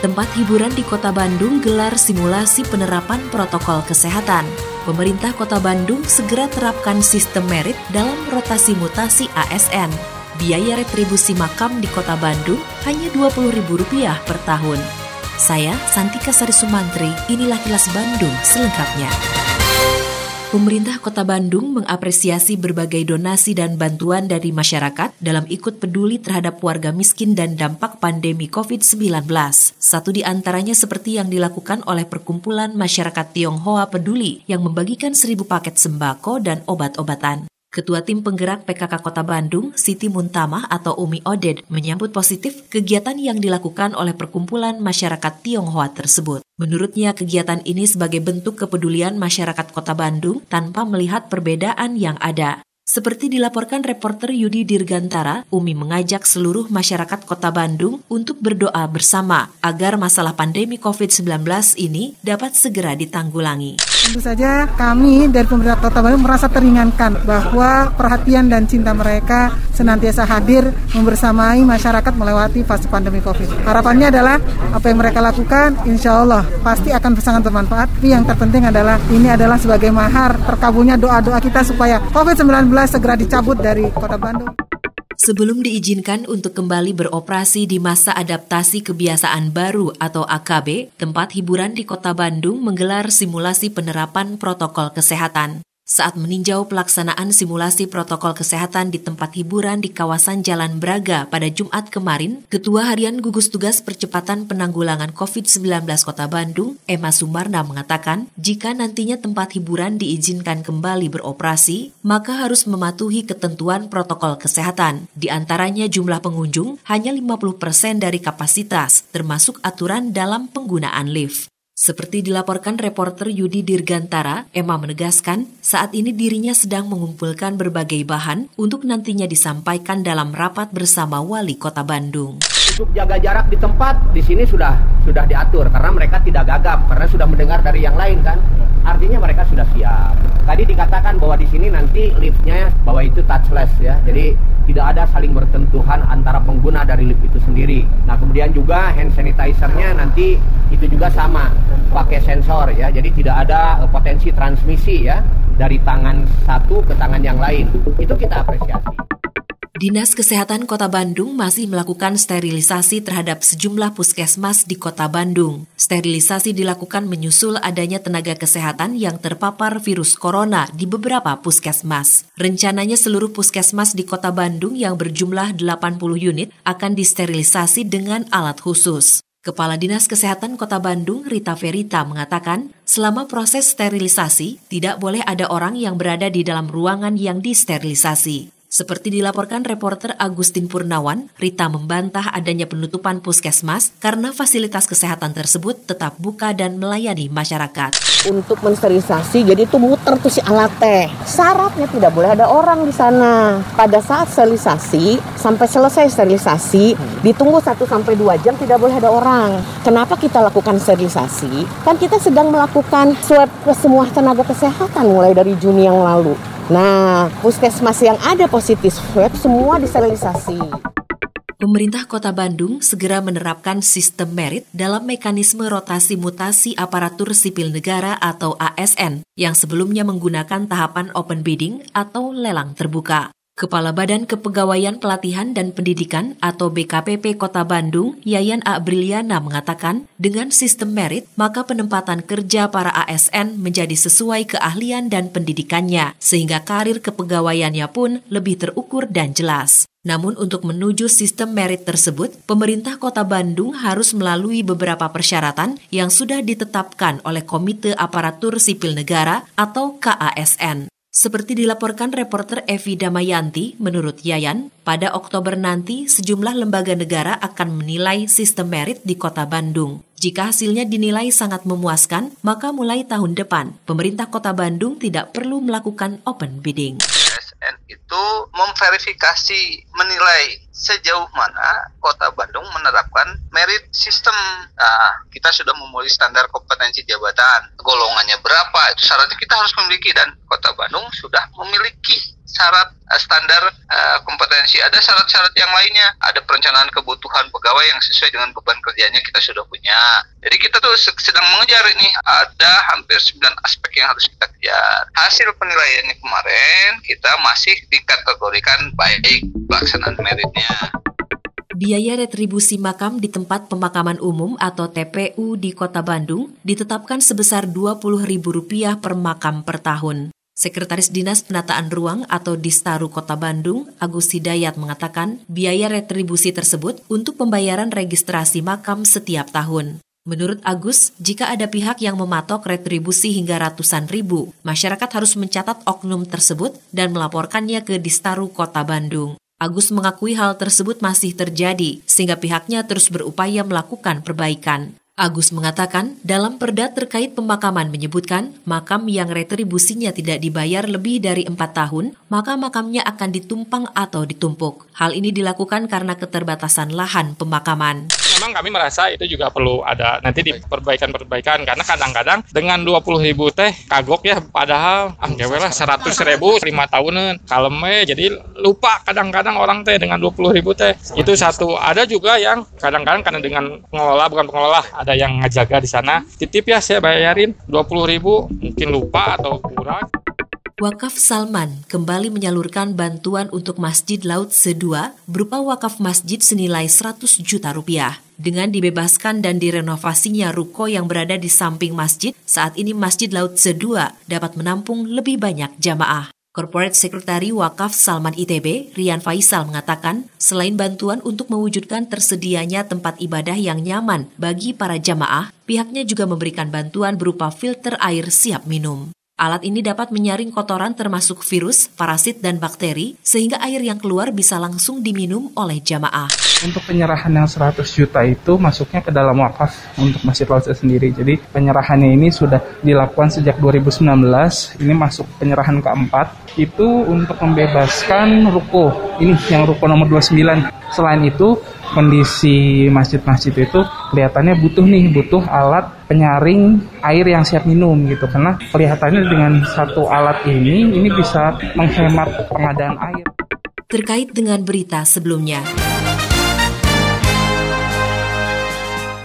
Tempat hiburan di Kota Bandung gelar simulasi penerapan protokol kesehatan. Pemerintah Kota Bandung segera terapkan sistem merit dalam rotasi mutasi ASN. Biaya retribusi makam di Kota Bandung hanya Rp20.000 per tahun. Saya Santika Sari Sumantri, inilah kilas Bandung selengkapnya. Pemerintah Kota Bandung mengapresiasi berbagai donasi dan bantuan dari masyarakat dalam ikut peduli terhadap warga miskin dan dampak pandemi COVID-19. Satu di antaranya seperti yang dilakukan oleh Perkumpulan Masyarakat Tionghoa Peduli yang membagikan seribu paket sembako dan obat-obatan. Ketua Tim Penggerak PKK Kota Bandung, Siti Muntamah atau Umi Oded, menyambut positif kegiatan yang dilakukan oleh Perkumpulan Masyarakat Tionghoa tersebut. Menurutnya, kegiatan ini sebagai bentuk kepedulian masyarakat Kota Bandung tanpa melihat perbedaan yang ada. Seperti dilaporkan reporter Yudi Dirgantara, Umi mengajak seluruh masyarakat Kota Bandung untuk berdoa bersama agar masalah pandemi COVID-19 ini dapat segera ditanggulangi. Tentu saja kami dari pemerintah Kota Bandung merasa teringankan bahwa perhatian dan cinta mereka senantiasa hadir membersamai masyarakat melewati fase pandemi COVID. Harapannya adalah apa yang mereka lakukan insya Allah pasti akan sangat bermanfaat. Tapi yang terpenting adalah ini adalah sebagai mahar terkabulnya doa-doa kita supaya COVID-19 segera dicabut dari Kota Bandung. Sebelum diizinkan untuk kembali beroperasi di masa adaptasi kebiasaan baru atau AKB, tempat hiburan di Kota Bandung menggelar simulasi penerapan protokol kesehatan. Saat meninjau pelaksanaan simulasi protokol kesehatan di tempat hiburan di kawasan Jalan Braga pada Jumat kemarin, Ketua Harian Gugus Tugas Percepatan Penanggulangan COVID-19 Kota Bandung, Emma Sumarna mengatakan, jika nantinya tempat hiburan diizinkan kembali beroperasi, maka harus mematuhi ketentuan protokol kesehatan. Di antaranya jumlah pengunjung hanya 50% dari kapasitas, termasuk aturan dalam penggunaan lift. Seperti dilaporkan reporter Yudi Dirgantara, Emma menegaskan saat ini dirinya sedang mengumpulkan berbagai bahan untuk nantinya disampaikan dalam rapat bersama Wali Kota Bandung. Untuk jaga jarak di tempat di sini sudah sudah diatur karena mereka tidak gagap karena sudah mendengar dari yang lain kan. Artinya mereka sudah siap. Tadi dikatakan bahwa di sini nanti liftnya bahwa itu touchless ya. Jadi tidak ada saling bertentuhan antara pengguna dari lift itu sendiri. Nah kemudian juga hand sanitizer-nya nanti itu juga sama pakai sensor ya. Jadi tidak ada eh, potensi transmisi ya dari tangan satu ke tangan yang lain. Itu kita apresiasi. Dinas Kesehatan Kota Bandung masih melakukan sterilisasi terhadap sejumlah puskesmas di Kota Bandung. Sterilisasi dilakukan menyusul adanya tenaga kesehatan yang terpapar virus corona di beberapa puskesmas. Rencananya seluruh puskesmas di Kota Bandung yang berjumlah 80 unit akan disterilisasi dengan alat khusus. Kepala Dinas Kesehatan Kota Bandung, Rita Verita, mengatakan, selama proses sterilisasi, tidak boleh ada orang yang berada di dalam ruangan yang disterilisasi. Seperti dilaporkan reporter Agustin Purnawan, Rita membantah adanya penutupan puskesmas karena fasilitas kesehatan tersebut tetap buka dan melayani masyarakat. Untuk mensterilisasi, jadi itu muter tuh si alat teh. Syaratnya tidak boleh ada orang di sana. Pada saat sterilisasi, sampai selesai sterilisasi, ditunggu 1 sampai 2 jam tidak boleh ada orang. Kenapa kita lakukan sterilisasi? Kan kita sedang melakukan swab ke semua tenaga kesehatan mulai dari Juni yang lalu. Nah, puskesmas yang ada positif swab semua disterilisasi. Pemerintah Kota Bandung segera menerapkan sistem merit dalam mekanisme rotasi mutasi aparatur sipil negara atau ASN yang sebelumnya menggunakan tahapan open bidding atau lelang terbuka. Kepala Badan Kepegawaian Pelatihan dan Pendidikan atau BKPP Kota Bandung, Yayan A. Briliana mengatakan, dengan sistem merit, maka penempatan kerja para ASN menjadi sesuai keahlian dan pendidikannya, sehingga karir kepegawaiannya pun lebih terukur dan jelas. Namun untuk menuju sistem merit tersebut, pemerintah Kota Bandung harus melalui beberapa persyaratan yang sudah ditetapkan oleh Komite Aparatur Sipil Negara atau KASN. Seperti dilaporkan reporter Evi Damayanti, menurut Yayan, pada Oktober nanti sejumlah lembaga negara akan menilai sistem merit di Kota Bandung. Jika hasilnya dinilai sangat memuaskan, maka mulai tahun depan, pemerintah Kota Bandung tidak perlu melakukan open bidding. ASN itu memverifikasi menilai sejauh mana Kota Bandung menerapkan merit system. Nah, kita sudah memulai standar kompetensi jabatan. Golongannya berapa? Itu syaratnya kita harus memiliki dan Kota Bandung sudah memiliki syarat uh, standar uh, kompetensi. Ada syarat-syarat yang lainnya. Ada perencanaan kebutuhan pegawai yang sesuai dengan beban kerjanya kita sudah punya. Jadi kita tuh sedang mengejar ini. Ada hampir 9 aspek yang harus kita kejar. Hasil penilaiannya kemarin kita masih dikategorikan baik pelaksanaan meritnya. Biaya retribusi makam di tempat pemakaman umum atau TPU di Kota Bandung ditetapkan sebesar Rp20.000 per makam per tahun. Sekretaris Dinas Penataan Ruang atau Distaru Kota Bandung, Agus Hidayat mengatakan biaya retribusi tersebut untuk pembayaran registrasi makam setiap tahun. Menurut Agus, jika ada pihak yang mematok retribusi hingga ratusan ribu, masyarakat harus mencatat oknum tersebut dan melaporkannya ke Distaru Kota Bandung. Agus mengakui hal tersebut masih terjadi, sehingga pihaknya terus berupaya melakukan perbaikan. Agus mengatakan, dalam perda terkait pemakaman menyebutkan, makam yang retribusinya tidak dibayar lebih dari empat tahun, maka makamnya akan ditumpang atau ditumpuk. Hal ini dilakukan karena keterbatasan lahan pemakaman memang kami merasa itu juga perlu ada nanti di perbaikan-perbaikan karena kadang-kadang dengan 20 ribu teh kagok ya padahal ah lah 100 ribu lima tahunan kaleme jadi lupa kadang-kadang orang teh dengan 20 ribu teh. Itu satu. Ada juga yang kadang-kadang karena dengan pengelola bukan pengelola ada yang ngajaga di sana. Titip ya saya bayarin 20 ribu mungkin lupa atau kurang Wakaf Salman kembali menyalurkan bantuan untuk Masjid Laut Sedua berupa wakaf masjid senilai 100 juta rupiah. Dengan dibebaskan dan direnovasinya ruko yang berada di samping masjid, saat ini Masjid Laut Sedua dapat menampung lebih banyak jamaah. Corporate Secretary Wakaf Salman ITB, Rian Faisal mengatakan, selain bantuan untuk mewujudkan tersedianya tempat ibadah yang nyaman bagi para jamaah, pihaknya juga memberikan bantuan berupa filter air siap minum. Alat ini dapat menyaring kotoran termasuk virus, parasit, dan bakteri, sehingga air yang keluar bisa langsung diminum oleh jamaah. Untuk penyerahan yang 100 juta itu masuknya ke dalam wakaf untuk Masjid Laut sendiri. Jadi penyerahannya ini sudah dilakukan sejak 2019, ini masuk penyerahan keempat. Itu untuk membebaskan ruko, ini yang ruko nomor 29. Selain itu, kondisi masjid-masjid itu kelihatannya butuh nih butuh alat penyaring air yang siap minum gitu karena kelihatannya dengan satu alat ini ini bisa menghemat pengadaan air. Terkait dengan berita sebelumnya.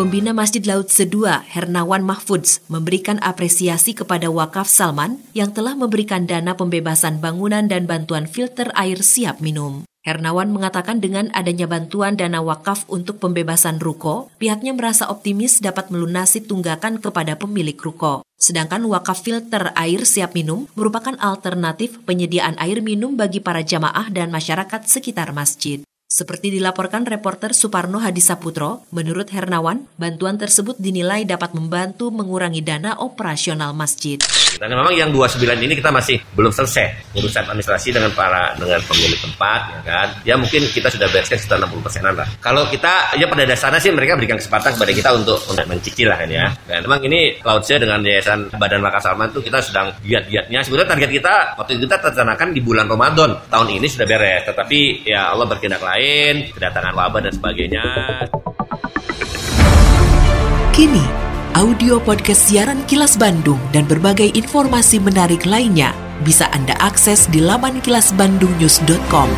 Pembina Masjid Laut Sedua, Hernawan Mahfudz, memberikan apresiasi kepada Wakaf Salman yang telah memberikan dana pembebasan bangunan dan bantuan filter air siap minum. Hernawan mengatakan dengan adanya bantuan dana wakaf untuk pembebasan ruko, pihaknya merasa optimis dapat melunasi tunggakan kepada pemilik ruko. Sedangkan wakaf filter air siap minum merupakan alternatif penyediaan air minum bagi para jamaah dan masyarakat sekitar masjid. Seperti dilaporkan reporter Suparno Hadisaputro, menurut Hernawan, bantuan tersebut dinilai dapat membantu mengurangi dana operasional masjid. Dan memang yang 29 ini kita masih belum selesai urusan administrasi dengan para dengan pemilik tempat, ya kan? Ya mungkin kita sudah bereskan sekitar 60 persenan lah. Kalau kita ya pada dasarnya sih mereka berikan kesempatan kepada kita untuk mencicil lah kan ya. Dan memang ini Cloud dengan Yayasan Badan Makas Salman itu kita sedang giat-giatnya. Sebenarnya target kita waktu itu kita tercanakan di bulan Ramadan tahun ini sudah beres. Tetapi ya Allah berkehendak lain lain, kedatangan wabah dan sebagainya. Kini, audio podcast siaran Kilas Bandung dan berbagai informasi menarik lainnya bisa Anda akses di laman kilasbandungnews.com.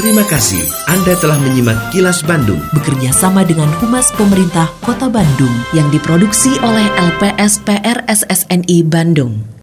Terima kasih Anda telah menyimak Kilas Bandung bekerja sama dengan Humas Pemerintah Kota Bandung yang diproduksi oleh LPSPR SSNI Bandung.